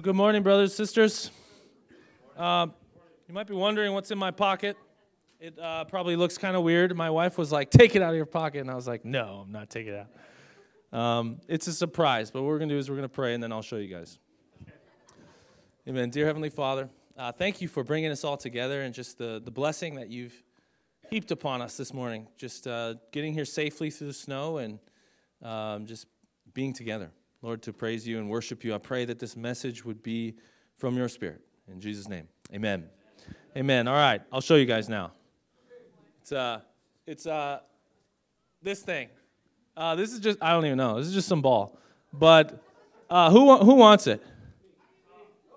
Well, good morning, brothers, sisters. Uh, you might be wondering what's in my pocket. It uh, probably looks kind of weird. My wife was like, "Take it out of your pocket," and I was like, "No, I'm not taking it out." Um, it's a surprise, but what we're gonna do is we're gonna pray, and then I'll show you guys. Amen. Dear Heavenly Father, uh, thank you for bringing us all together and just the the blessing that you've heaped upon us this morning. Just uh, getting here safely through the snow and um, just being together. Lord, to praise you and worship you. I pray that this message would be from your spirit. In Jesus' name, amen. Amen. All right, I'll show you guys now. It's, uh, it's uh, this thing. Uh, this is just, I don't even know. This is just some ball. But uh, who, who wants it?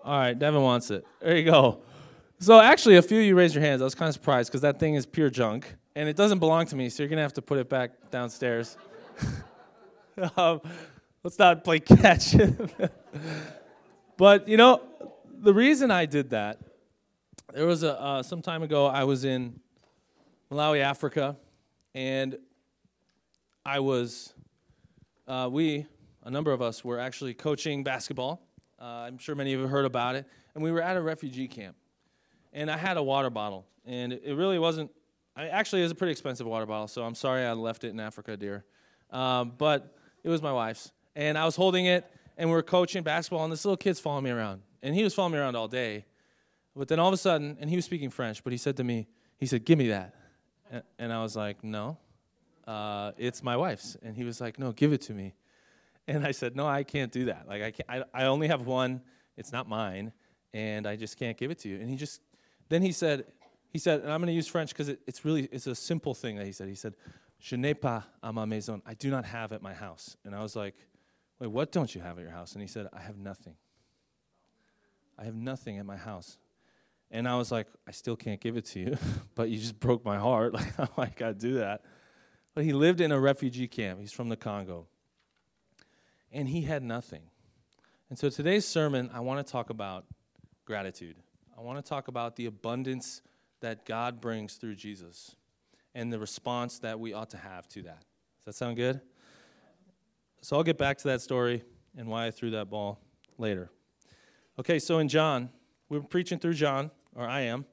All right, Devin wants it. There you go. So actually, a few of you raised your hands. I was kind of surprised because that thing is pure junk. And it doesn't belong to me, so you're going to have to put it back downstairs. um, Let's not play catch. but you know, the reason I did that, there was a uh, some time ago I was in Malawi, Africa, and I was uh, we a number of us were actually coaching basketball. Uh, I'm sure many of you have heard about it, and we were at a refugee camp, and I had a water bottle, and it really wasn't. I actually it was a pretty expensive water bottle, so I'm sorry I left it in Africa, dear. Um, but it was my wife's, and I was holding it, and we were coaching basketball, and this little kid's following me around, and he was following me around all day. But then all of a sudden, and he was speaking French, but he said to me, he said, "Give me that," and I was like, "No, uh, it's my wife's," and he was like, "No, give it to me," and I said, "No, I can't do that. Like I can't. I, I only have one. It's not mine, and I just can't give it to you." And he just, then he said, he said, and I'm going to use French because it, it's really it's a simple thing that he said. He said, "Je n'ai pas à ma maison. I do not have at my house," and I was like Wait, what don't you have at your house? And he said, I have nothing. I have nothing at my house. And I was like, I still can't give it to you, but you just broke my heart. Like, how I got to do that? But he lived in a refugee camp. He's from the Congo. And he had nothing. And so today's sermon, I want to talk about gratitude. I want to talk about the abundance that God brings through Jesus and the response that we ought to have to that. Does that sound good? So I'll get back to that story and why I threw that ball later. Okay, so in John, we're preaching through John, or I am,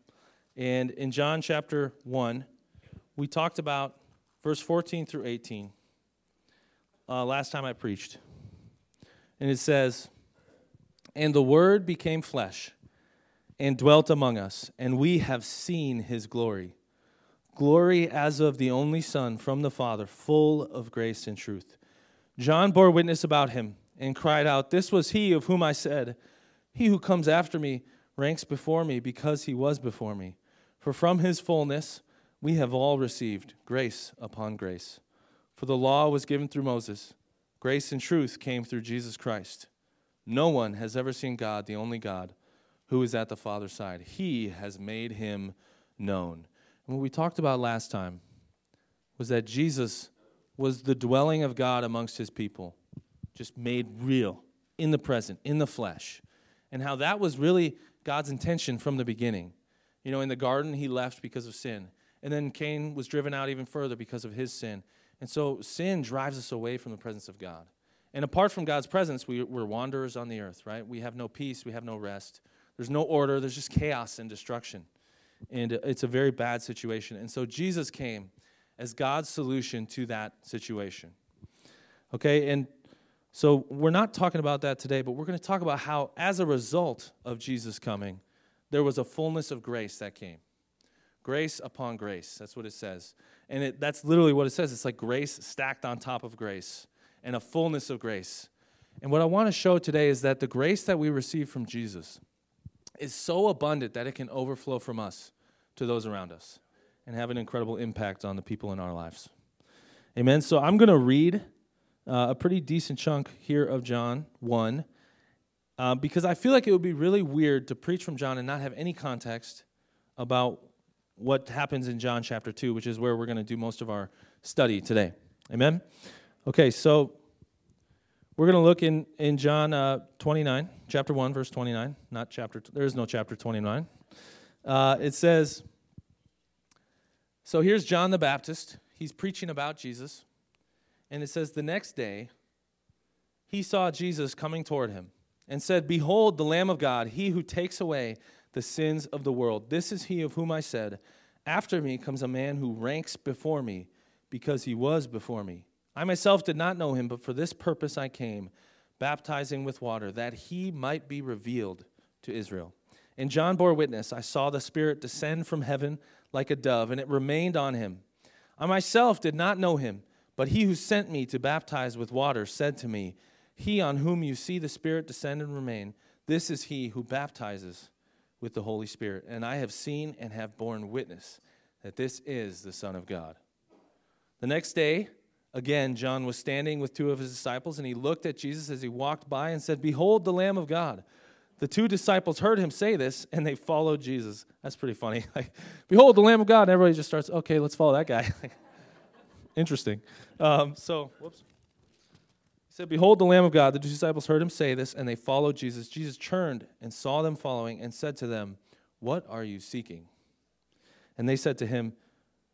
and in John chapter 1, we talked about verse 14 through 18 uh, last time I preached. And it says, And the Word became flesh and dwelt among us, and we have seen his glory. Glory as of the only Son from the Father, full of grace and truth. John bore witness about him and cried out, This was he of whom I said, He who comes after me ranks before me because he was before me. For from his fullness we have all received grace upon grace. For the law was given through Moses, grace and truth came through Jesus Christ. No one has ever seen God, the only God, who is at the Father's side. He has made him known. And what we talked about last time was that Jesus was the dwelling of God amongst his people, just made real in the present, in the flesh. And how that was really God's intention from the beginning. You know, in the garden, he left because of sin. And then Cain was driven out even further because of his sin. And so sin drives us away from the presence of God. And apart from God's presence, we, we're wanderers on the earth, right? We have no peace, we have no rest. There's no order, there's just chaos and destruction. And it's a very bad situation. And so Jesus came as God's solution to that situation. Okay, and so we're not talking about that today, but we're going to talk about how, as a result of Jesus coming, there was a fullness of grace that came. Grace upon grace. That's what it says. And it, that's literally what it says. It's like grace stacked on top of grace and a fullness of grace. And what I want to show today is that the grace that we receive from Jesus is so abundant that it can overflow from us to those around us and have an incredible impact on the people in our lives. Amen. So I'm going to read uh, a pretty decent chunk here of John 1 uh, because I feel like it would be really weird to preach from John and not have any context about what happens in John chapter 2, which is where we're going to do most of our study today. Amen. Okay, so we're going to look in, in John uh, 29, chapter 1, verse 29. Not chapter, there is no chapter 29. Uh, it says, so here's John the Baptist. He's preaching about Jesus. And it says, The next day, he saw Jesus coming toward him and said, Behold, the Lamb of God, he who takes away the sins of the world. This is he of whom I said, After me comes a man who ranks before me, because he was before me. I myself did not know him, but for this purpose I came, baptizing with water, that he might be revealed to Israel. And John bore witness I saw the Spirit descend from heaven like a dove, and it remained on him. I myself did not know him, but he who sent me to baptize with water said to me, he on whom you see the Spirit descend and remain, this is he who baptizes with the Holy Spirit. And I have seen and have borne witness that this is the Son of God. The next day, again, John was standing with two of his disciples, and he looked at Jesus as he walked by and said, Behold the Lamb of God. The two disciples heard him say this, and they followed Jesus. That's pretty funny. Like, Behold the Lamb of God. And everybody just starts, okay, let's follow that guy. Interesting. Um, so, whoops He said, Behold the Lamb of God. The disciples heard him say this, and they followed Jesus. Jesus turned and saw them following and said to them, What are you seeking? And they said to him,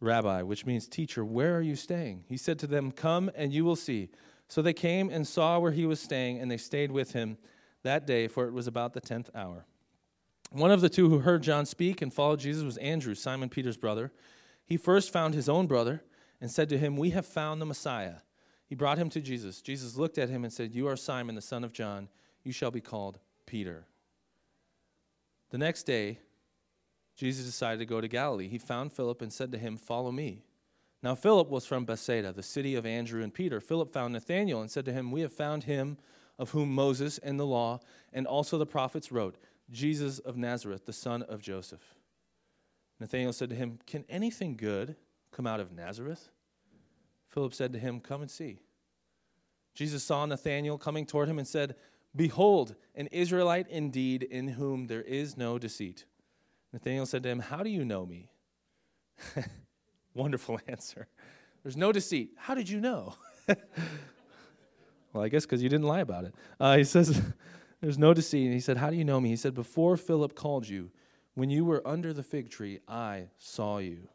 Rabbi, which means teacher, where are you staying? He said to them, Come and you will see. So they came and saw where he was staying, and they stayed with him that day, for it was about the tenth hour. One of the two who heard John speak and followed Jesus was Andrew, Simon Peter's brother. He first found his own brother and said to him, We have found the Messiah he brought him to Jesus. Jesus looked at him and said, You are Simon, the son of John. You shall be called Peter. The next day, Jesus decided to go to Galilee. He found Philip and said to him, Follow me. Now, Philip was from Bethsaida, the city of Andrew and Peter. Philip found Nathanael and said to him, We have found him of whom Moses and the law and also the prophets wrote, Jesus of Nazareth, the son of Joseph. Nathanael said to him, Can anything good come out of Nazareth? Philip said to him, Come and see. Jesus saw Nathanael coming toward him and said, Behold, an Israelite indeed, in whom there is no deceit. Nathanael said to him, How do you know me? Wonderful answer. There's no deceit. How did you know? well, I guess because you didn't lie about it. Uh, he says, There's no deceit. And he said, How do you know me? He said, Before Philip called you, when you were under the fig tree, I saw you.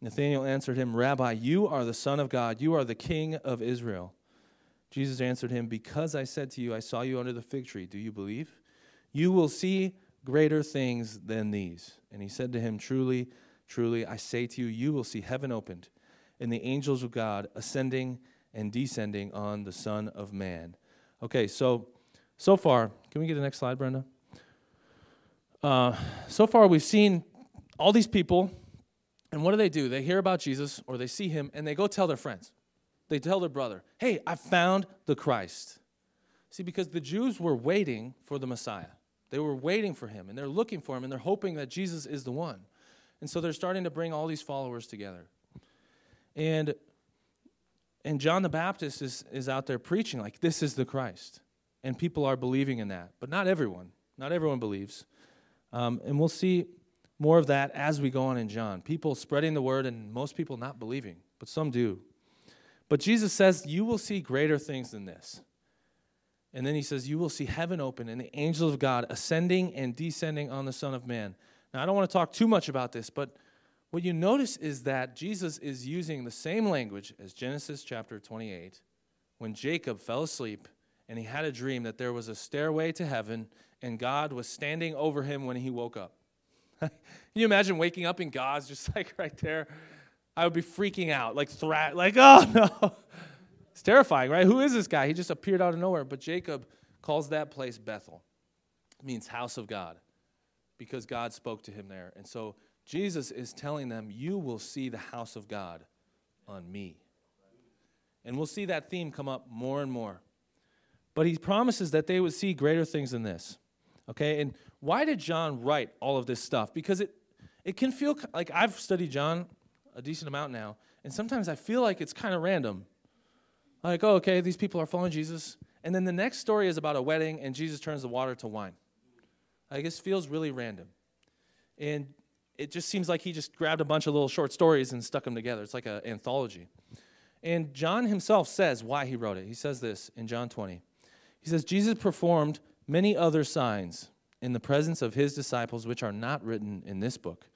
Nathanael answered him, Rabbi, you are the Son of God, you are the King of Israel. Jesus answered him, Because I said to you, I saw you under the fig tree, do you believe? You will see greater things than these. And he said to him, Truly, truly, I say to you, you will see heaven opened, and the angels of God ascending and descending on the Son of Man. Okay, so so far, can we get the next slide, Brenda? Uh, so far, we've seen all these people and what do they do? They hear about Jesus or they see him and they go tell their friends. They tell their brother, hey, I found the Christ. See, because the Jews were waiting for the Messiah. They were waiting for him and they're looking for him and they're hoping that Jesus is the one. And so they're starting to bring all these followers together. And and John the Baptist is, is out there preaching like this is the Christ. And people are believing in that. But not everyone. Not everyone believes. Um, and we'll see more of that as we go on in John. People spreading the word and most people not believing, but some do. But Jesus says, You will see greater things than this. And then he says, You will see heaven open and the angels of God ascending and descending on the Son of Man. Now, I don't want to talk too much about this, but what you notice is that Jesus is using the same language as Genesis chapter 28 when Jacob fell asleep and he had a dream that there was a stairway to heaven and God was standing over him when he woke up. Can you imagine waking up and God's just like right there? I would be freaking out, like threat, like oh no. It's terrifying, right? Who is this guy? He just appeared out of nowhere. But Jacob calls that place Bethel. It means house of God because God spoke to him there. And so Jesus is telling them, You will see the house of God on me. And we'll see that theme come up more and more. But he promises that they would see greater things than this. Okay? And why did John write all of this stuff? Because it, it can feel like I've studied John a decent amount now, and sometimes I feel like it's kind of random. Like, oh, okay, these people are following Jesus. And then the next story is about a wedding, and Jesus turns the water to wine. I guess feels really random. And it just seems like he just grabbed a bunch of little short stories and stuck them together. It's like an anthology. And John himself says why he wrote it. He says this in John 20. He says, Jesus performed many other signs in the presence of his disciples, which are not written in this book.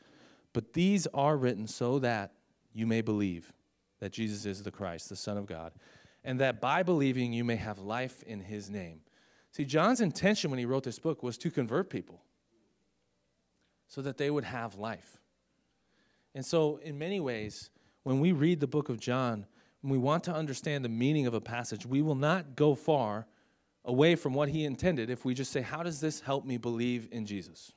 But these are written so that you may believe that Jesus is the Christ, the Son of God, and that by believing you may have life in his name. See, John's intention when he wrote this book was to convert people so that they would have life. And so, in many ways, when we read the book of John, when we want to understand the meaning of a passage, we will not go far away from what he intended if we just say, How does this help me believe in Jesus?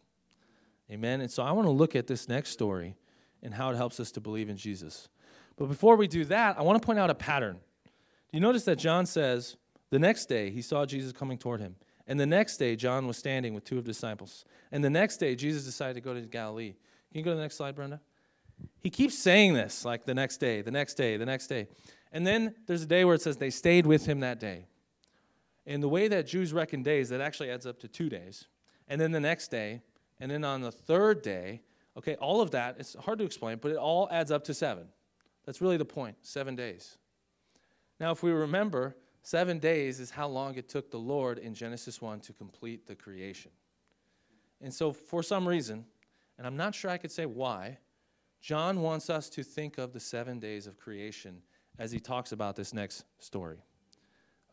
Amen. And so, I want to look at this next story and how it helps us to believe in Jesus. But before we do that, I want to point out a pattern. Do you notice that John says, the next day he saw Jesus coming toward him. And the next day, John was standing with two of the disciples. And the next day, Jesus decided to go to Galilee. Can you go to the next slide, Brenda? He keeps saying this, like the next day, the next day, the next day. And then there's a day where it says they stayed with him that day. In the way that Jews reckon days, that actually adds up to two days. And then the next day, and then on the third day, okay, all of that, it's hard to explain, but it all adds up to seven. That's really the point seven days. Now, if we remember, seven days is how long it took the Lord in Genesis 1 to complete the creation. And so, for some reason, and I'm not sure I could say why, John wants us to think of the seven days of creation as he talks about this next story.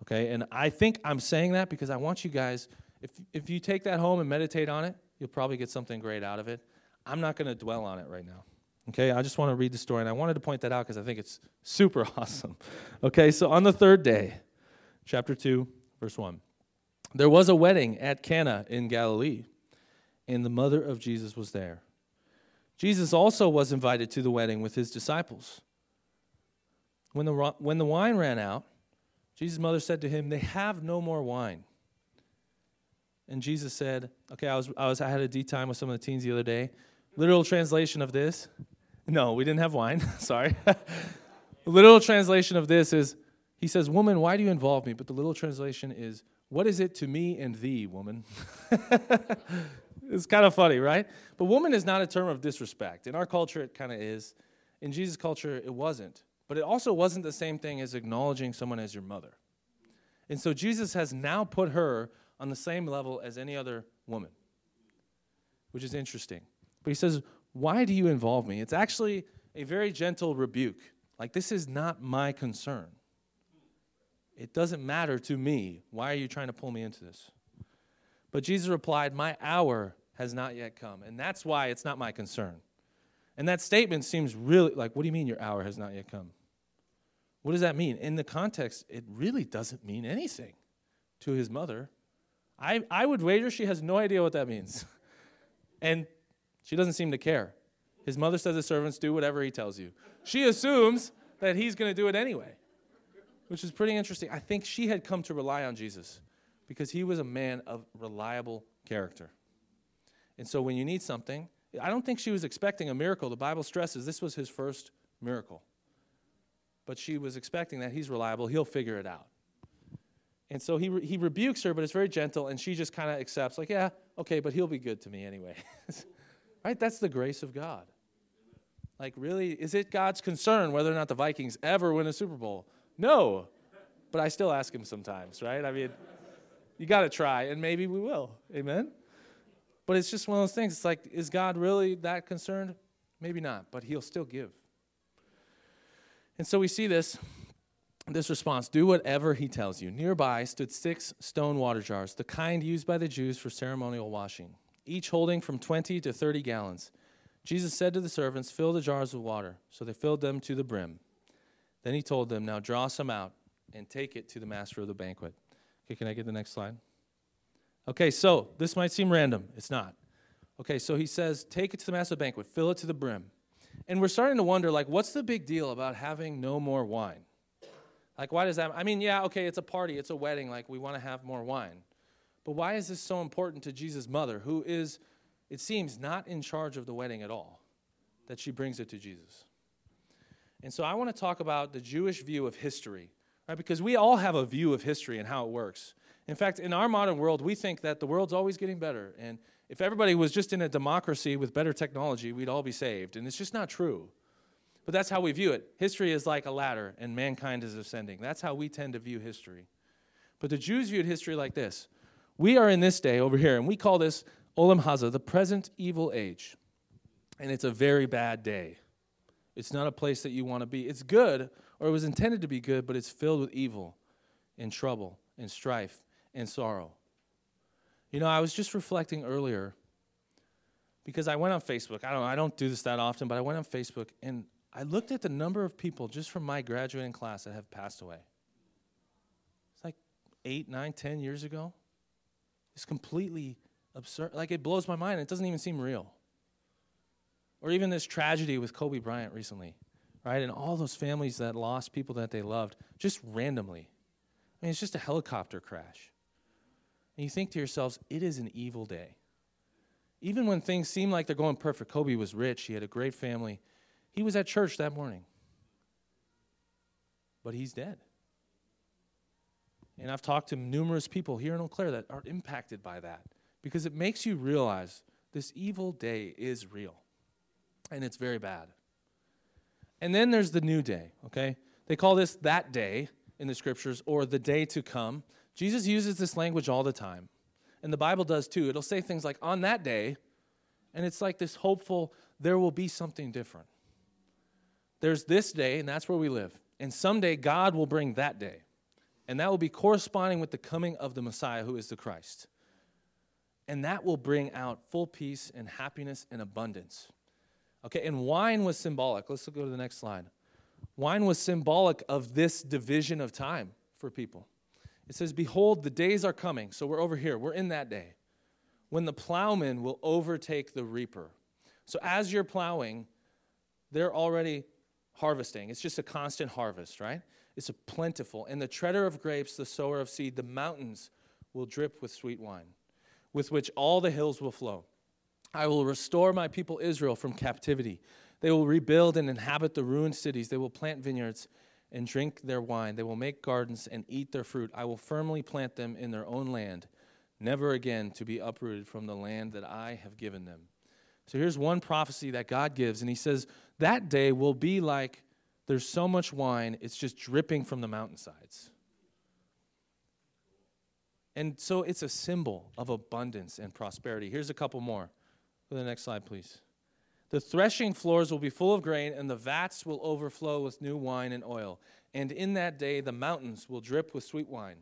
Okay, and I think I'm saying that because I want you guys, if, if you take that home and meditate on it, you'll probably get something great out of it. I'm not going to dwell on it right now. Okay, I just want to read the story, and I wanted to point that out because I think it's super awesome. Okay, so on the third day, chapter 2, verse 1, there was a wedding at Cana in Galilee, and the mother of Jesus was there. Jesus also was invited to the wedding with his disciples. When the, when the wine ran out, Jesus' mother said to him, They have no more wine. And Jesus said, Okay, I was, I was I had a D time with some of the teens the other day. Literal translation of this. No, we didn't have wine. Sorry. literal translation of this is he says, Woman, why do you involve me? But the little translation is, What is it to me and thee, woman? it's kind of funny, right? But woman is not a term of disrespect. In our culture, it kind of is. In Jesus' culture, it wasn't. But it also wasn't the same thing as acknowledging someone as your mother. And so Jesus has now put her on the same level as any other woman, which is interesting. But he says, Why do you involve me? It's actually a very gentle rebuke. Like, this is not my concern. It doesn't matter to me. Why are you trying to pull me into this? But Jesus replied, My hour has not yet come. And that's why it's not my concern. And that statement seems really like, what do you mean your hour has not yet come? What does that mean? In the context, it really doesn't mean anything to his mother. I, I would wager she has no idea what that means. and she doesn't seem to care. His mother says the servants do whatever he tells you. She assumes that he's going to do it anyway, which is pretty interesting. I think she had come to rely on Jesus because he was a man of reliable character. And so when you need something, I don't think she was expecting a miracle. The Bible stresses this was his first miracle. But she was expecting that he's reliable, he'll figure it out. And so he, re- he rebukes her, but it's very gentle, and she just kind of accepts, like, yeah, okay, but he'll be good to me anyway. right? That's the grace of God. Like, really, is it God's concern whether or not the Vikings ever win a Super Bowl? No. But I still ask him sometimes, right? I mean, you got to try, and maybe we will. Amen? But it's just one of those things. It's like, is God really that concerned? Maybe not, but he'll still give. And so we see this this response do whatever he tells you. Nearby stood six stone water jars, the kind used by the Jews for ceremonial washing, each holding from 20 to 30 gallons. Jesus said to the servants, Fill the jars with water. So they filled them to the brim. Then he told them, Now draw some out and take it to the master of the banquet. Okay, can I get the next slide? Okay, so this might seem random. It's not. Okay, so he says, Take it to the master of the banquet, fill it to the brim. And we're starting to wonder, like, what's the big deal about having no more wine? Like, why does that? I mean, yeah, okay, it's a party, it's a wedding, like, we want to have more wine. But why is this so important to Jesus' mother, who is, it seems, not in charge of the wedding at all, that she brings it to Jesus? And so I want to talk about the Jewish view of history, right? Because we all have a view of history and how it works. In fact, in our modern world, we think that the world's always getting better. And if everybody was just in a democracy with better technology, we'd all be saved. And it's just not true. But that's how we view it. History is like a ladder, and mankind is ascending. That's how we tend to view history. But the Jews viewed history like this We are in this day over here, and we call this Olam Hazeh, the present evil age. And it's a very bad day. It's not a place that you want to be. It's good, or it was intended to be good, but it's filled with evil and trouble and strife and sorrow. You know, I was just reflecting earlier because I went on Facebook. I don't I don't do this that often, but I went on Facebook and I looked at the number of people just from my graduating class that have passed away. It's like eight, nine, ten years ago. It's completely absurd. Like it blows my mind. It doesn't even seem real. Or even this tragedy with Kobe Bryant recently, right? And all those families that lost people that they loved just randomly. I mean, it's just a helicopter crash. And you think to yourselves, it is an evil day. Even when things seem like they're going perfect, Kobe was rich, he had a great family. He was at church that morning. But he's dead. And I've talked to numerous people here in Eau Claire that are impacted by that because it makes you realize this evil day is real and it's very bad. And then there's the new day, okay? They call this that day in the scriptures or the day to come. Jesus uses this language all the time. And the Bible does too. It'll say things like, on that day, and it's like this hopeful, there will be something different. There's this day, and that's where we live. And someday God will bring that day. And that will be corresponding with the coming of the Messiah, who is the Christ. And that will bring out full peace and happiness and abundance. Okay, and wine was symbolic. Let's go to the next slide. Wine was symbolic of this division of time for people. It says, Behold, the days are coming. So we're over here, we're in that day, when the plowman will overtake the reaper. So as you're plowing, they're already harvesting. It's just a constant harvest, right? It's a plentiful. And the treader of grapes, the sower of seed, the mountains will drip with sweet wine, with which all the hills will flow. I will restore my people Israel from captivity. They will rebuild and inhabit the ruined cities. They will plant vineyards and drink their wine. They will make gardens and eat their fruit. I will firmly plant them in their own land, never again to be uprooted from the land that I have given them. So here's one prophecy that God gives, and He says, That day will be like there's so much wine, it's just dripping from the mountainsides. And so it's a symbol of abundance and prosperity. Here's a couple more. Go to the next slide, please. The threshing floors will be full of grain, and the vats will overflow with new wine and oil. And in that day, the mountains will drip with sweet wine,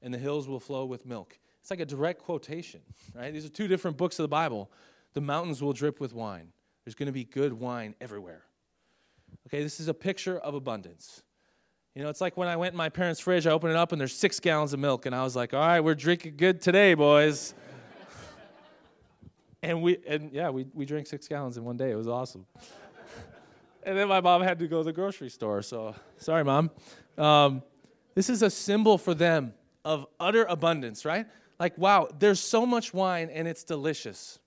and the hills will flow with milk. It's like a direct quotation, right? These are two different books of the Bible. The mountains will drip with wine. There's going to be good wine everywhere. Okay, this is a picture of abundance. You know, it's like when I went in my parents' fridge, I opened it up and there's six gallons of milk, and I was like, all right, we're drinking good today, boys. And we, and yeah, we, we drank six gallons in one day. It was awesome. and then my mom had to go to the grocery store, so sorry, mom. Um, this is a symbol for them of utter abundance, right? Like, wow, there's so much wine and it's delicious.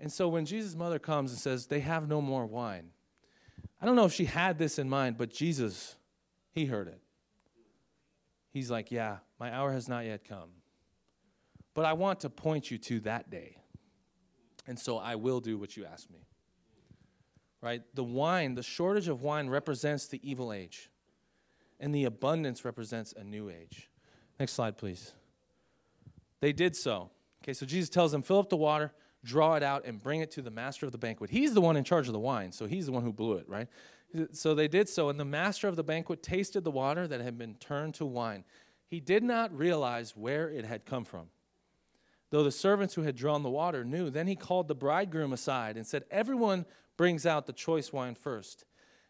And so when Jesus' mother comes and says, they have no more wine, I don't know if she had this in mind, but Jesus, he heard it. He's like, Yeah, my hour has not yet come. But I want to point you to that day. And so I will do what you ask me. Right? The wine, the shortage of wine represents the evil age, and the abundance represents a new age. Next slide, please. They did so. Okay, so Jesus tells them, fill up the water, draw it out, and bring it to the master of the banquet. He's the one in charge of the wine, so he's the one who blew it, right? So they did so, and the master of the banquet tasted the water that had been turned to wine. He did not realize where it had come from. Though the servants who had drawn the water knew, then he called the bridegroom aside and said, Everyone brings out the choice wine first,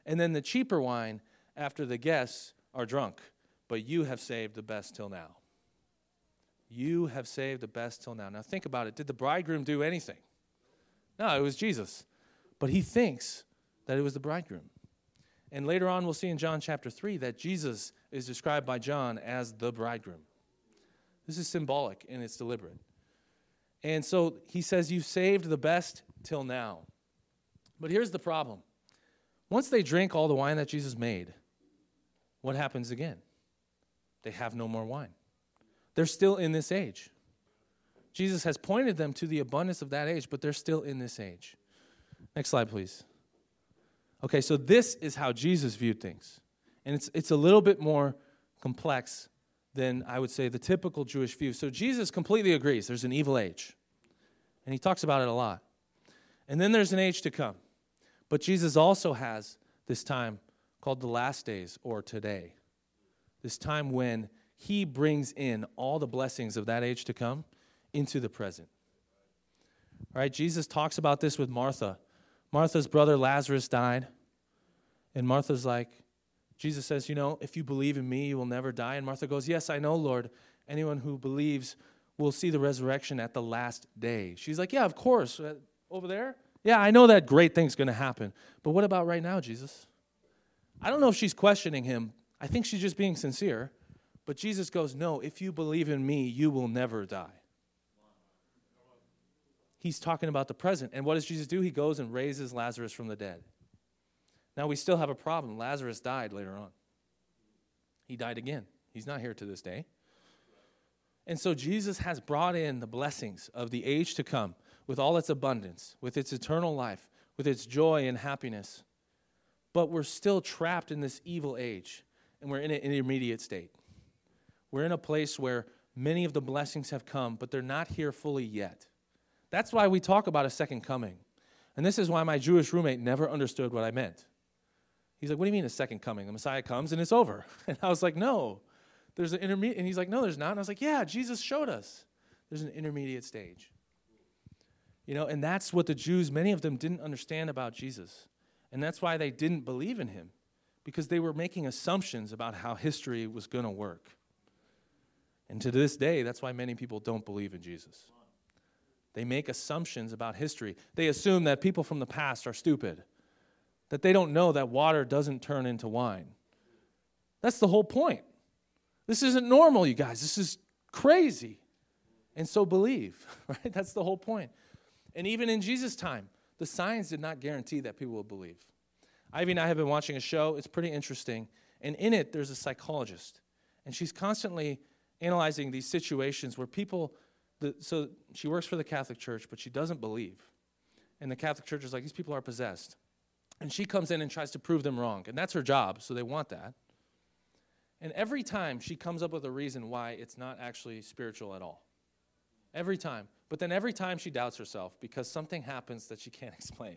and then the cheaper wine after the guests are drunk, but you have saved the best till now. You have saved the best till now. Now think about it. Did the bridegroom do anything? No, it was Jesus. But he thinks that it was the bridegroom. And later on, we'll see in John chapter 3 that Jesus is described by John as the bridegroom. This is symbolic and it's deliberate. And so he says, You've saved the best till now. But here's the problem once they drink all the wine that Jesus made, what happens again? They have no more wine. They're still in this age. Jesus has pointed them to the abundance of that age, but they're still in this age. Next slide, please. Okay, so this is how Jesus viewed things. And it's, it's a little bit more complex than I would say the typical Jewish view. So Jesus completely agrees there's an evil age. And he talks about it a lot. And then there's an age to come. But Jesus also has this time called the last days or today. This time when he brings in all the blessings of that age to come into the present. All right, Jesus talks about this with Martha. Martha's brother Lazarus died. And Martha's like, Jesus says, You know, if you believe in me, you will never die. And Martha goes, Yes, I know, Lord. Anyone who believes will see the resurrection at the last day. She's like, Yeah, of course. Uh, over there? Yeah, I know that great thing's going to happen. But what about right now, Jesus? I don't know if she's questioning him. I think she's just being sincere. But Jesus goes, No, if you believe in me, you will never die. He's talking about the present. And what does Jesus do? He goes and raises Lazarus from the dead. Now, we still have a problem. Lazarus died later on. He died again. He's not here to this day. And so Jesus has brought in the blessings of the age to come with all its abundance, with its eternal life, with its joy and happiness. But we're still trapped in this evil age, and we're in an intermediate state. We're in a place where many of the blessings have come, but they're not here fully yet. That's why we talk about a second coming. And this is why my Jewish roommate never understood what I meant. He's like, What do you mean a second coming? The Messiah comes and it's over. And I was like, No, there's an intermediate. And he's like, No, there's not. And I was like, Yeah, Jesus showed us. There's an intermediate stage. You know, and that's what the Jews, many of them didn't understand about Jesus. And that's why they didn't believe in him, because they were making assumptions about how history was going to work. And to this day, that's why many people don't believe in Jesus. They make assumptions about history. They assume that people from the past are stupid, that they don't know that water doesn't turn into wine. That's the whole point. This isn't normal, you guys. This is crazy. And so believe, right? That's the whole point. And even in Jesus' time, the signs did not guarantee that people would believe. Ivy and I have been watching a show, it's pretty interesting. And in it, there's a psychologist. And she's constantly analyzing these situations where people, the, so she works for the Catholic Church, but she doesn't believe. And the Catholic Church is like, these people are possessed. And she comes in and tries to prove them wrong. And that's her job, so they want that. And every time she comes up with a reason why it's not actually spiritual at all. Every time. But then every time she doubts herself because something happens that she can't explain.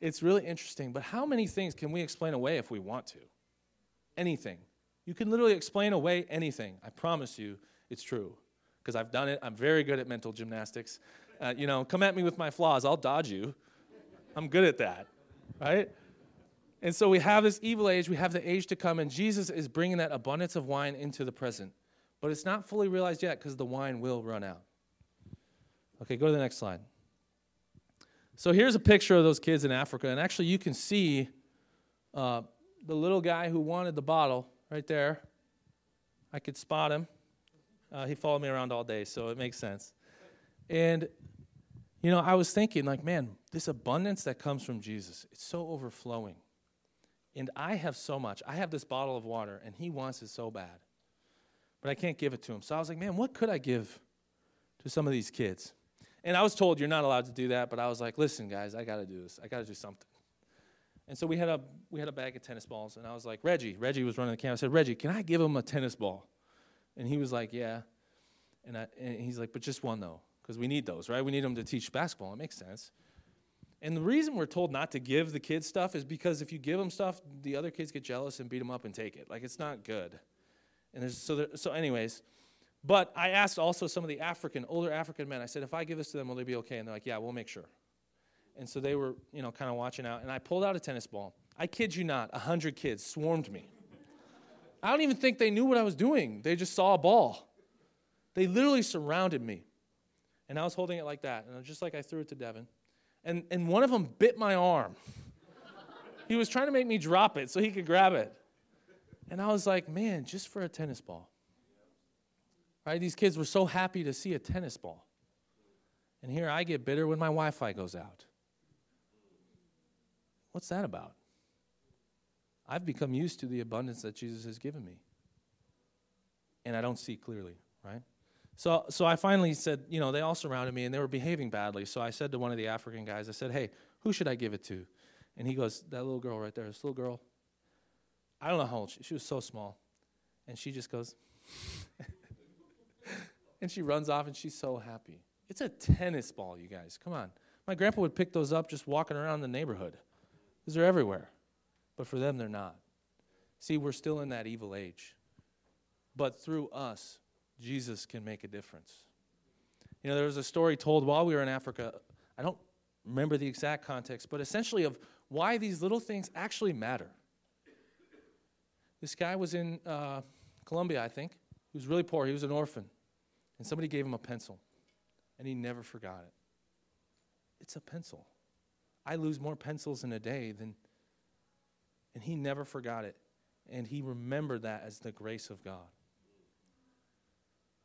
It's really interesting. But how many things can we explain away if we want to? Anything. You can literally explain away anything. I promise you it's true because I've done it. I'm very good at mental gymnastics. Uh, you know, come at me with my flaws, I'll dodge you. I'm good at that, right? And so we have this evil age, we have the age to come, and Jesus is bringing that abundance of wine into the present. But it's not fully realized yet because the wine will run out. Okay, go to the next slide. So here's a picture of those kids in Africa, and actually you can see uh, the little guy who wanted the bottle right there. I could spot him. Uh, he followed me around all day, so it makes sense. And you know, I was thinking, like, man, this abundance that comes from Jesus, it's so overflowing. And I have so much. I have this bottle of water, and he wants it so bad. But I can't give it to him. So I was like, man, what could I give to some of these kids? And I was told you're not allowed to do that, but I was like, listen, guys, I got to do this. I got to do something. And so we had a we had a bag of tennis balls, and I was like, Reggie. Reggie was running the camp. I said, Reggie, can I give him a tennis ball? And he was like, Yeah. And, I, and he's like, but just one though, because we need those, right? We need them to teach basketball. It makes sense. And the reason we're told not to give the kids stuff is because if you give them stuff, the other kids get jealous and beat them up and take it. Like it's not good. And there's so there, so anyways, but I asked also some of the African, older African men, I said, if I give this to them, will they be okay? And they're like, yeah, we'll make sure. And so they were, you know, kind of watching out. And I pulled out a tennis ball. I kid you not, a 100 kids swarmed me. I don't even think they knew what I was doing. They just saw a ball. They literally surrounded me. And I was holding it like that. And just like I threw it to Devin. And, and one of them bit my arm. he was trying to make me drop it so he could grab it. And I was like, man, just for a tennis ball. Right? These kids were so happy to see a tennis ball. And here I get bitter when my Wi Fi goes out. What's that about? I've become used to the abundance that Jesus has given me. And I don't see clearly, right? So, so I finally said, you know, they all surrounded me and they were behaving badly. So I said to one of the African guys, I said, hey, who should I give it to? And he goes, that little girl right there, this little girl. I don't know how old she, she was so small. And she just goes, and she runs off and she's so happy. It's a tennis ball, you guys. Come on. My grandpa would pick those up just walking around the neighborhood because they're everywhere. But for them, they're not. See, we're still in that evil age. But through us, Jesus can make a difference. You know, there was a story told while we were in Africa. I don't remember the exact context, but essentially of why these little things actually matter. This guy was in uh, Colombia, I think. He was really poor. He was an orphan. And somebody gave him a pencil, and he never forgot it. It's a pencil. I lose more pencils in a day than. And he never forgot it. And he remembered that as the grace of God.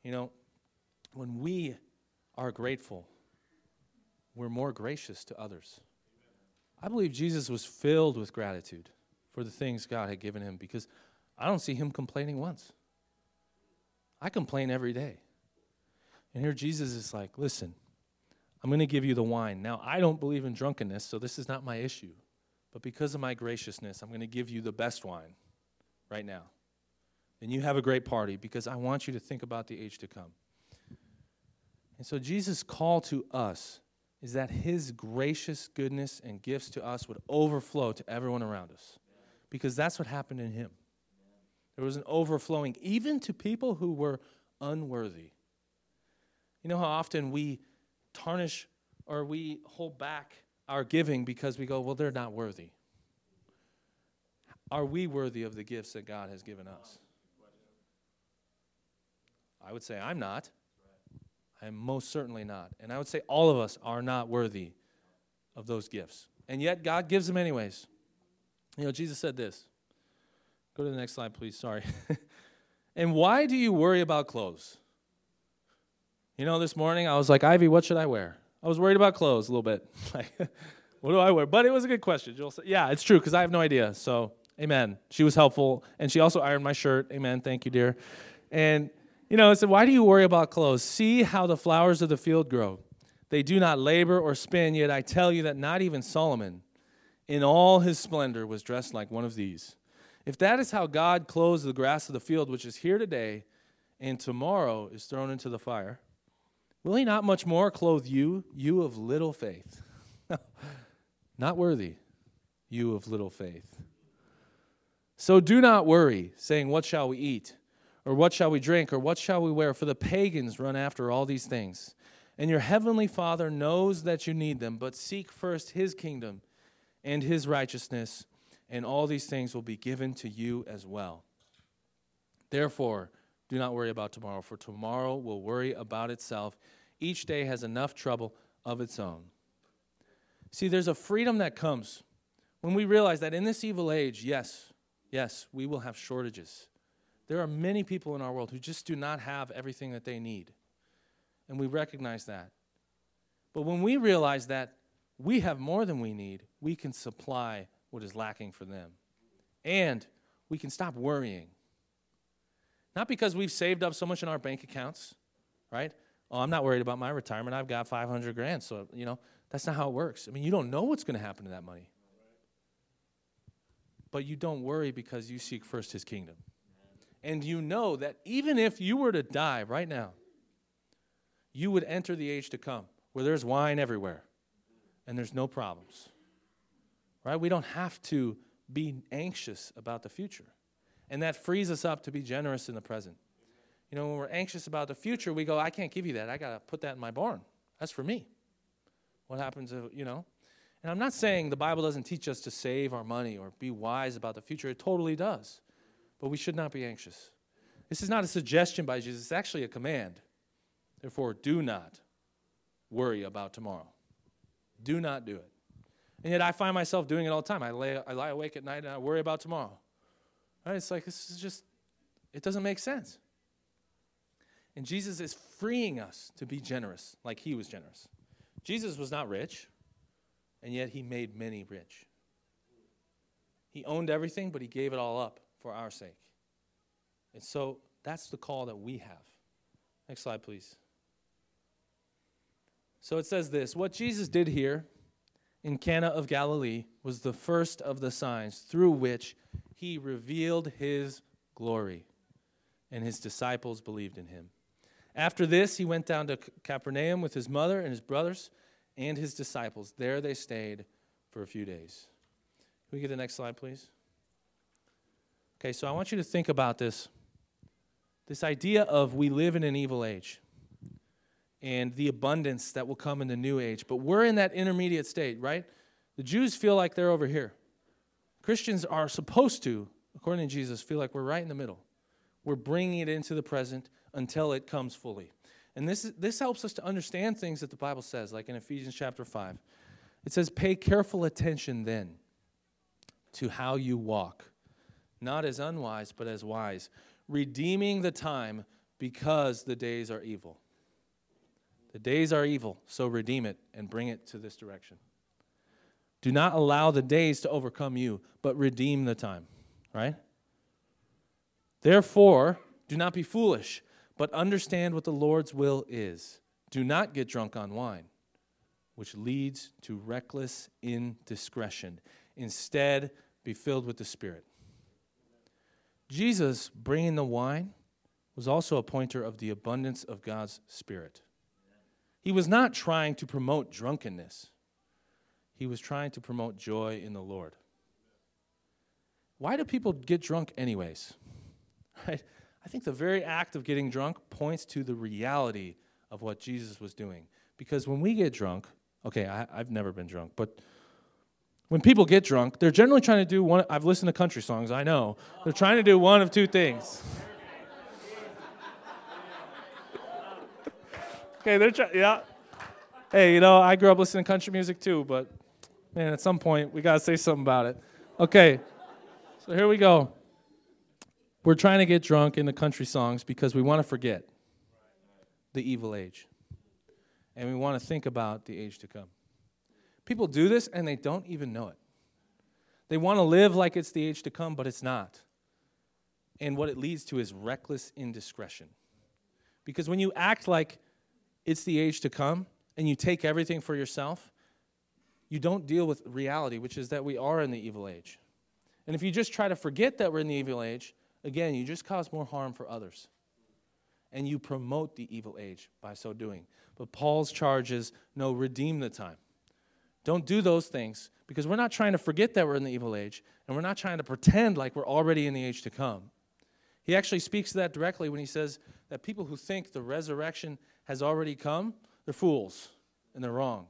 You know, when we are grateful, we're more gracious to others. I believe Jesus was filled with gratitude for the things God had given him because I don't see him complaining once. I complain every day. And here Jesus is like, listen, I'm going to give you the wine. Now, I don't believe in drunkenness, so this is not my issue. But because of my graciousness, I'm going to give you the best wine right now. And you have a great party because I want you to think about the age to come. And so, Jesus' call to us is that his gracious goodness and gifts to us would overflow to everyone around us because that's what happened in him. There was an overflowing, even to people who were unworthy. You know how often we tarnish or we hold back our giving because we go, well, they're not worthy. Are we worthy of the gifts that God has given us? I would say I'm not. I am most certainly not. And I would say all of us are not worthy of those gifts. And yet God gives them anyways. You know, Jesus said this. Go to the next slide, please. Sorry. and why do you worry about clothes? You know, this morning I was like, Ivy, what should I wear? I was worried about clothes a little bit. Like, what do I wear? But it was a good question. Joel said, yeah, it's true because I have no idea. So, amen. She was helpful. And she also ironed my shirt. Amen. Thank you, dear. And, you know, I said, why do you worry about clothes? See how the flowers of the field grow. They do not labor or spin, yet I tell you that not even Solomon, in all his splendor, was dressed like one of these. If that is how God clothes the grass of the field, which is here today and tomorrow is thrown into the fire, Will he not much more clothe you, you of little faith? not worthy, you of little faith. So do not worry, saying, What shall we eat? Or what shall we drink? Or what shall we wear? For the pagans run after all these things. And your heavenly Father knows that you need them, but seek first his kingdom and his righteousness, and all these things will be given to you as well. Therefore, do not worry about tomorrow, for tomorrow will worry about itself. Each day has enough trouble of its own. See, there's a freedom that comes when we realize that in this evil age, yes, yes, we will have shortages. There are many people in our world who just do not have everything that they need. And we recognize that. But when we realize that we have more than we need, we can supply what is lacking for them. And we can stop worrying not because we've saved up so much in our bank accounts, right? Oh, I'm not worried about my retirement. I've got 500 grand. So, you know, that's not how it works. I mean, you don't know what's going to happen to that money. But you don't worry because you seek first his kingdom. And you know that even if you were to die right now, you would enter the age to come where there's wine everywhere and there's no problems. Right? We don't have to be anxious about the future. And that frees us up to be generous in the present. You know, when we're anxious about the future, we go, I can't give you that. I got to put that in my barn. That's for me. What happens, if, you know? And I'm not saying the Bible doesn't teach us to save our money or be wise about the future. It totally does. But we should not be anxious. This is not a suggestion by Jesus, it's actually a command. Therefore, do not worry about tomorrow. Do not do it. And yet I find myself doing it all the time. I, lay, I lie awake at night and I worry about tomorrow. Right? It's like this is just, it doesn't make sense. And Jesus is freeing us to be generous like he was generous. Jesus was not rich, and yet he made many rich. He owned everything, but he gave it all up for our sake. And so that's the call that we have. Next slide, please. So it says this What Jesus did here in Cana of Galilee was the first of the signs through which he revealed his glory, and his disciples believed in him. After this, he went down to Capernaum with his mother and his brothers and his disciples. There they stayed for a few days. Can we get the next slide, please? Okay, so I want you to think about this this idea of we live in an evil age. and the abundance that will come in the new age. But we're in that intermediate state, right? The Jews feel like they're over here. Christians are supposed to, according to Jesus, feel like we're right in the middle. We're bringing it into the present until it comes fully. And this, this helps us to understand things that the Bible says, like in Ephesians chapter 5. It says, Pay careful attention then to how you walk, not as unwise, but as wise, redeeming the time because the days are evil. The days are evil, so redeem it and bring it to this direction. Do not allow the days to overcome you, but redeem the time, right? Therefore, do not be foolish, but understand what the Lord's will is. Do not get drunk on wine, which leads to reckless indiscretion. Instead, be filled with the Spirit. Jesus bringing the wine was also a pointer of the abundance of God's Spirit. He was not trying to promote drunkenness, he was trying to promote joy in the Lord. Why do people get drunk, anyways? Right? I think the very act of getting drunk points to the reality of what Jesus was doing. Because when we get drunk, okay, I, have never been drunk, but when people get drunk, they're generally trying to do one. I've listened to country songs, I know. They're trying to do one of two things. okay, they're trying, yeah. Hey, you know, I grew up listening to country music too, but man, at some point, we got to say something about it. Okay, so here we go. We're trying to get drunk in the country songs because we want to forget the evil age. And we want to think about the age to come. People do this and they don't even know it. They want to live like it's the age to come, but it's not. And what it leads to is reckless indiscretion. Because when you act like it's the age to come and you take everything for yourself, you don't deal with reality, which is that we are in the evil age. And if you just try to forget that we're in the evil age, again, you just cause more harm for others. And you promote the evil age by so doing. But Paul's charge is no, redeem the time. Don't do those things because we're not trying to forget that we're in the evil age and we're not trying to pretend like we're already in the age to come. He actually speaks to that directly when he says that people who think the resurrection has already come, they're fools and they're wrong.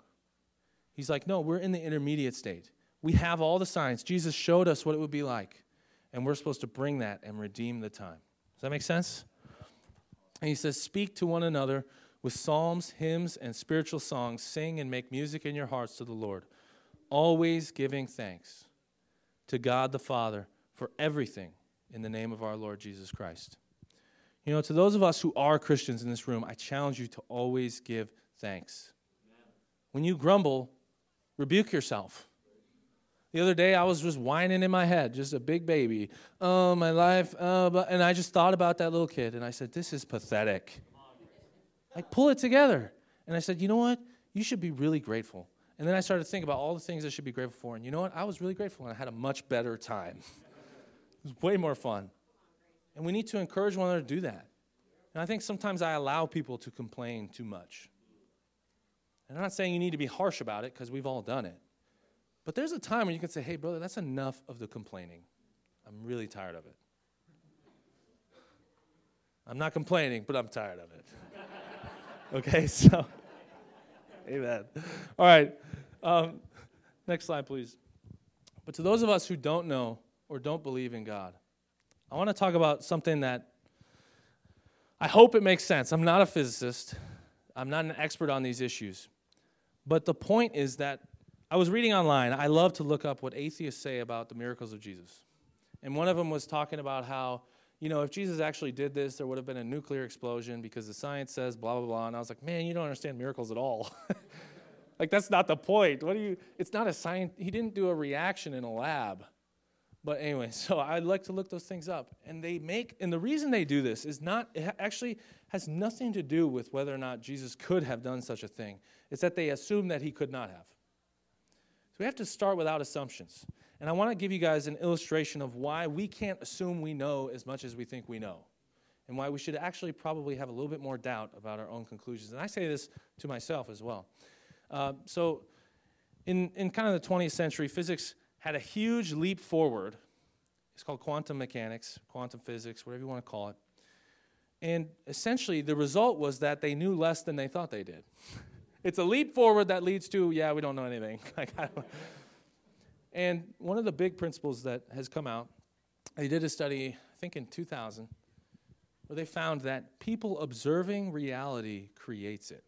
He's like, no, we're in the intermediate state. We have all the signs. Jesus showed us what it would be like, and we're supposed to bring that and redeem the time. Does that make sense? And he says, Speak to one another with psalms, hymns, and spiritual songs, sing and make music in your hearts to the Lord, always giving thanks to God the Father for everything in the name of our Lord Jesus Christ. You know, to those of us who are Christians in this room, I challenge you to always give thanks. When you grumble, rebuke yourself. The other day, I was just whining in my head, just a big baby. Oh, my life. Oh, and I just thought about that little kid, and I said, This is pathetic. Like, pull it together. And I said, you know what? You should be really grateful. And then I started to think about all the things I should be grateful for. And you know what? I was really grateful and I had a much better time. it was way more fun. And we need to encourage one another to do that. And I think sometimes I allow people to complain too much. And I'm not saying you need to be harsh about it because we've all done it. But there's a time when you can say, hey, brother, that's enough of the complaining. I'm really tired of it. I'm not complaining, but I'm tired of it. Okay, so, amen. All right, um, next slide, please. But to those of us who don't know or don't believe in God, I want to talk about something that I hope it makes sense. I'm not a physicist, I'm not an expert on these issues. But the point is that I was reading online. I love to look up what atheists say about the miracles of Jesus. And one of them was talking about how you know, if Jesus actually did this, there would have been a nuclear explosion because the science says blah, blah, blah. And I was like, man, you don't understand miracles at all. like, that's not the point. What do you, it's not a science, he didn't do a reaction in a lab. But anyway, so I'd like to look those things up. And they make, and the reason they do this is not, it actually has nothing to do with whether or not Jesus could have done such a thing. It's that they assume that he could not have. So we have to start without assumptions. And I want to give you guys an illustration of why we can't assume we know as much as we think we know, and why we should actually probably have a little bit more doubt about our own conclusions. And I say this to myself as well. Uh, so, in, in kind of the 20th century, physics had a huge leap forward. It's called quantum mechanics, quantum physics, whatever you want to call it. And essentially, the result was that they knew less than they thought they did. it's a leap forward that leads to, yeah, we don't know anything. and one of the big principles that has come out, they did a study, I think in 2000, where they found that people observing reality creates it.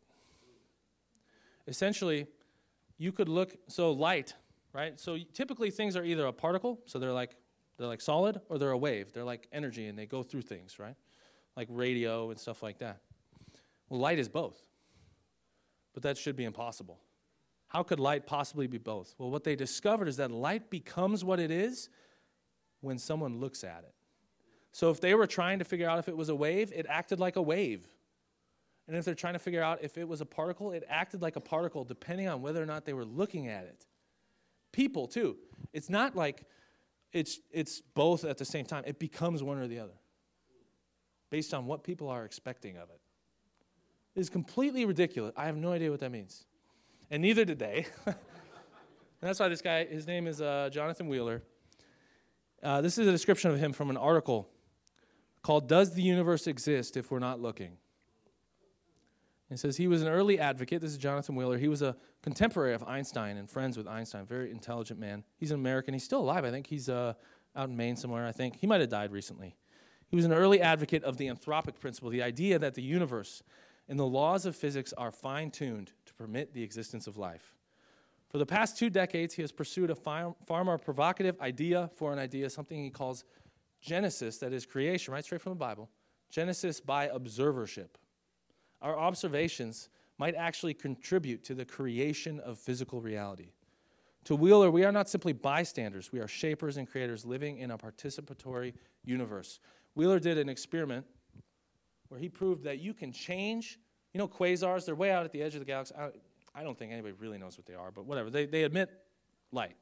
Essentially, you could look, so light, right? So typically things are either a particle, so they're like they're like solid, or they're a wave. They're like energy and they go through things, right? Like radio and stuff like that. Well, light is both. But that should be impossible. How could light possibly be both? Well, what they discovered is that light becomes what it is when someone looks at it. So if they were trying to figure out if it was a wave, it acted like a wave. And if they're trying to figure out if it was a particle, it acted like a particle depending on whether or not they were looking at it. People, too. It's not like it's, it's both at the same time. It becomes one or the other based on what people are expecting of it. It is completely ridiculous. I have no idea what that means. And neither did they. that's why this guy, his name is uh, Jonathan Wheeler. Uh, this is a description of him from an article called Does the Universe Exist If We're Not Looking? It says he was an early advocate. This is Jonathan Wheeler. He was a contemporary of Einstein and friends with Einstein. Very intelligent man. He's an American. He's still alive. I think he's uh, out in Maine somewhere. I think he might have died recently. He was an early advocate of the anthropic principle, the idea that the universe and the laws of physics are fine tuned permit the existence of life. For the past two decades, he has pursued a far, more provocative idea for an idea, something he calls Genesis, that is creation, right straight from the Bible. Genesis by observership our observations might actually contribute to the creation of physical reality. To Wheeler, we are not simply bystanders, we are shapers and creators living in a participatory universe. Wheeler did an experiment where he proved that you can change, you know, quasars, they're way out at the edge of the galaxy. I, I don't think anybody really knows what they are, but whatever. They, they emit light,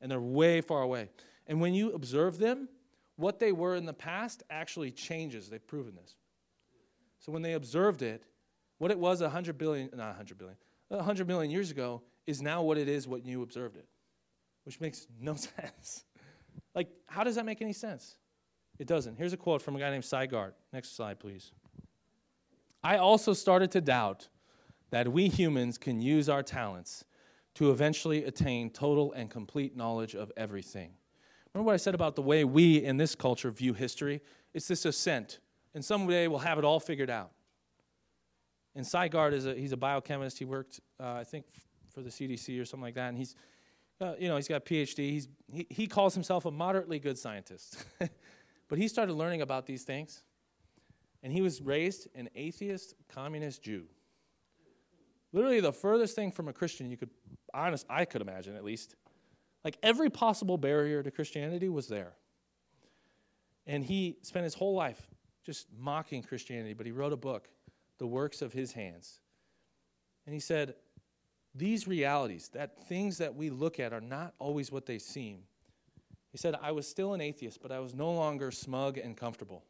and they're way far away. And when you observe them, what they were in the past actually changes. They've proven this. So when they observed it, what it was 100 billion, not 100 billion, 100 million years ago is now what it is when you observed it, which makes no sense. like, how does that make any sense? It doesn't. Here's a quote from a guy named Sy Garte. Next slide, please. I also started to doubt that we humans can use our talents to eventually attain total and complete knowledge of everything. Remember what I said about the way we in this culture view history? It's this ascent and someday we'll have it all figured out. And Sy Garte is a, he's a biochemist. He worked, uh, I think, f- for the CDC or something like that. And he's, uh, you know, he's got a PhD. He's, he, he calls himself a moderately good scientist. but he started learning about these things. And he was raised an atheist, communist Jew. Literally the furthest thing from a Christian you could, honest, I could imagine at least. Like every possible barrier to Christianity was there. And he spent his whole life just mocking Christianity, but he wrote a book, The Works of His Hands. And he said, These realities, that things that we look at, are not always what they seem. He said, I was still an atheist, but I was no longer smug and comfortable.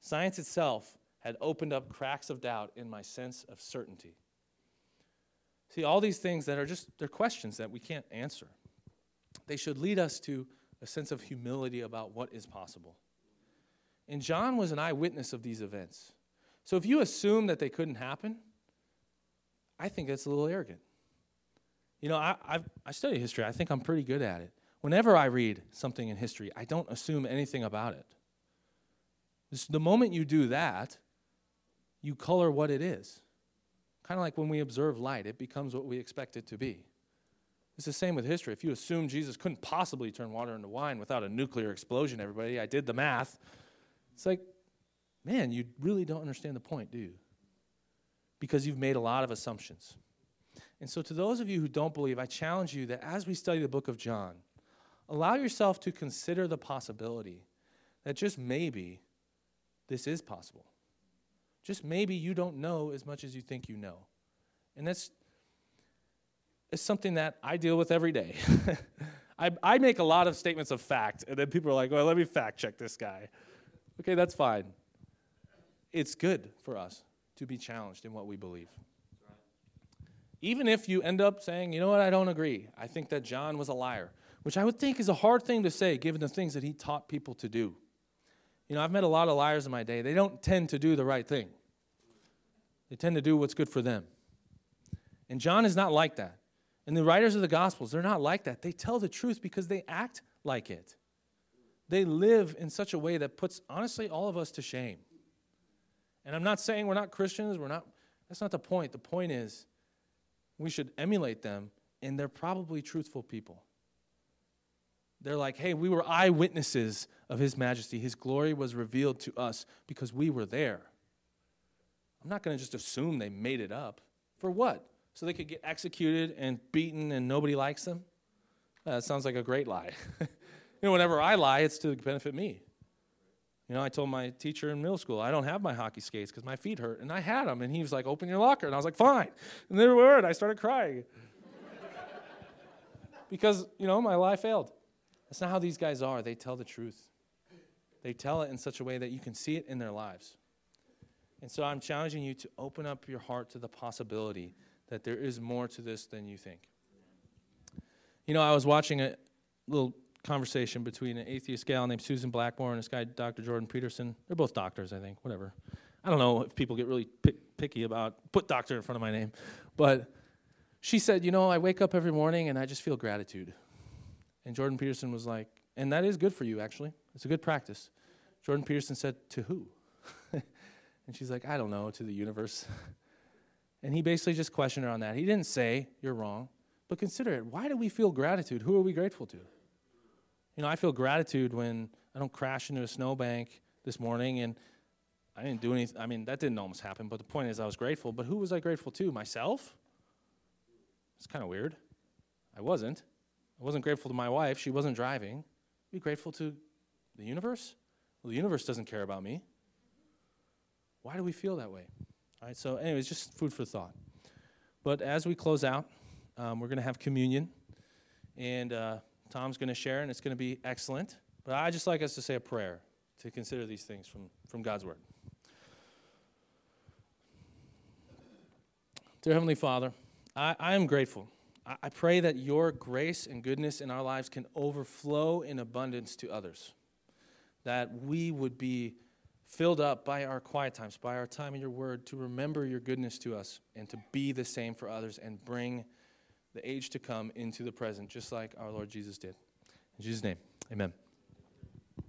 Science itself had opened up cracks of doubt in my sense of certainty. See, all these things that are just, they're questions that we can't answer. They should lead us to a sense of humility about what is possible. And John was an eyewitness of these events. So if you assume that they couldn't happen, I think that's a little arrogant. You know, I, I've, I study history. I think I'm pretty good at it. Whenever I read something in history, I don't assume anything about it. The moment you do that, you color what it is. Kind of like when we observe light, it becomes what we expect it to be. It's the same with history. If you assume Jesus couldn't possibly turn water into wine without a nuclear explosion, everybody, I did the math. It's like, man, you really don't understand the point, do you? Because you've made a lot of assumptions. And so, to those of you who don't believe, I challenge you that as we study the book of John, allow yourself to consider the possibility that just maybe this is possible. Just maybe you don't know as much as you think you know. And that's it's something that I deal with every day. I, I make a lot of statements of fact, and then people are like, well, let me fact check this guy. Okay, that's fine. It's good for us to be challenged in what we believe. Even if you end up saying, you know what, I don't agree. I think that John was a liar, which I would think is a hard thing to say given the things that he taught people to do. You know, I've met a lot of liars in my day. They don't tend to do the right thing, they tend to do what's good for them. And John is not like that. And the writers of the Gospels, they're not like that. They tell the truth because they act like it. They live in such a way that puts, honestly, all of us to shame. And I'm not saying we're not Christians, we're not, that's not the point. The point is we should emulate them, and they're probably truthful people. They're like, hey, we were eyewitnesses of His majesty. His glory was revealed to us because we were there. I'm not going to just assume they made it up. For what? So they could get executed and beaten and nobody likes them? That sounds like a great lie. you know, whenever I lie, it's to benefit me. You know, I told my teacher in middle school, I don't have my hockey skates because my feet hurt. And I had them. And he was like, open your locker. And I was like, fine. And they were, and I started crying. because, you know, my lie failed. That's not how these guys are. They tell the truth, they tell it in such a way that you can see it in their lives. And so I'm challenging you to open up your heart to the possibility that there is more to this than you think. You know, I was watching a little conversation between an atheist gal named Susan Blackmore and this guy, Dr. Jordan Peterson. They're both doctors, I think, whatever. I don't know if people get really pick, picky about put doctor in front of my name, but she said, You know, I wake up every morning and I just feel gratitude. And Jordan Peterson was like, And that is good for you, actually. It's a good practice. Jordan Peterson said, To who? and she's like, I don't know, to the universe. and he basically just questioned her on that. He didn't say, You're wrong, but consider it. Why do we feel gratitude? Who are we grateful to? You know, I feel gratitude when I don't crash into a snowbank this morning and I didn't do anything. I mean, that didn't almost happen, but the point is, I was grateful. But who was I grateful to? Myself? It's kind of weird. I wasn't. I wasn't grateful to my wife. She wasn't driving. Be grateful to the universe? Well, the universe doesn't care about me. Why do we feel that way? All right, so, anyways, just food for thought. But as we close out, um, we're going to have communion. And uh, Tom's going to share, and it's going to be excellent. But I just like us to say a prayer to consider these things from, from God's Word. Dear Heavenly Father, I, I am grateful. I, pray that your grace and goodness in our lives can overflow in abundance to others. That we would be filled up by our quiet times, by our time in your word, to remember your goodness to us and to be the same for others and bring the age to come into the present, just like our Lord Jesus did. In Jesus' name, amen.